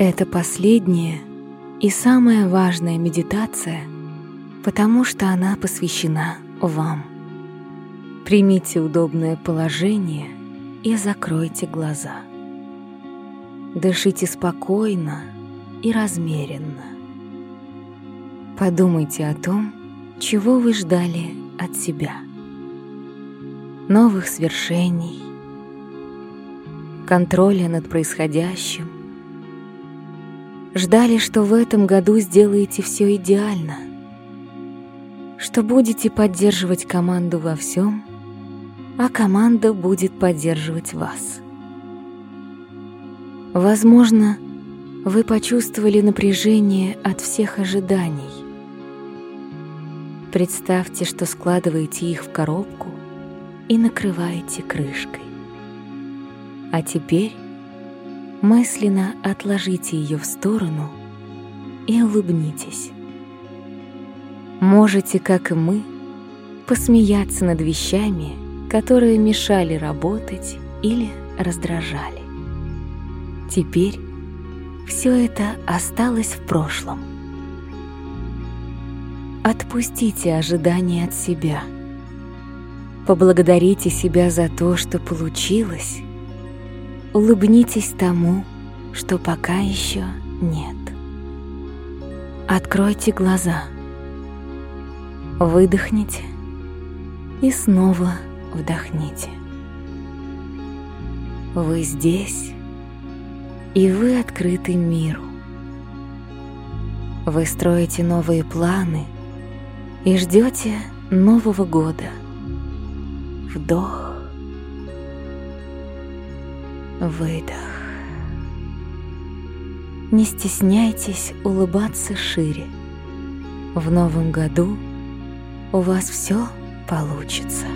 Это последняя и самая важная медитация, потому что она посвящена вам. Примите удобное положение и закройте глаза. Дышите спокойно и размеренно. Подумайте о том, чего вы ждали от себя. Новых свершений, контроля над происходящим. Ждали, что в этом году сделаете все идеально, что будете поддерживать команду во всем, а команда будет поддерживать вас. Возможно, вы почувствовали напряжение от всех ожиданий. Представьте, что складываете их в коробку и накрываете крышкой. А теперь мысленно отложите ее в сторону и улыбнитесь. Можете, как и мы, посмеяться над вещами, которые мешали работать или раздражали. Теперь все это осталось в прошлом. Отпустите ожидания от себя. Поблагодарите себя за то, что получилось. Улыбнитесь тому, что пока еще нет. Откройте глаза. Выдохните и снова вдохните. Вы здесь, и вы открыты миру. Вы строите новые планы и ждете Нового года. Вдох, выдох. Не стесняйтесь улыбаться шире. В новом году у вас все получится.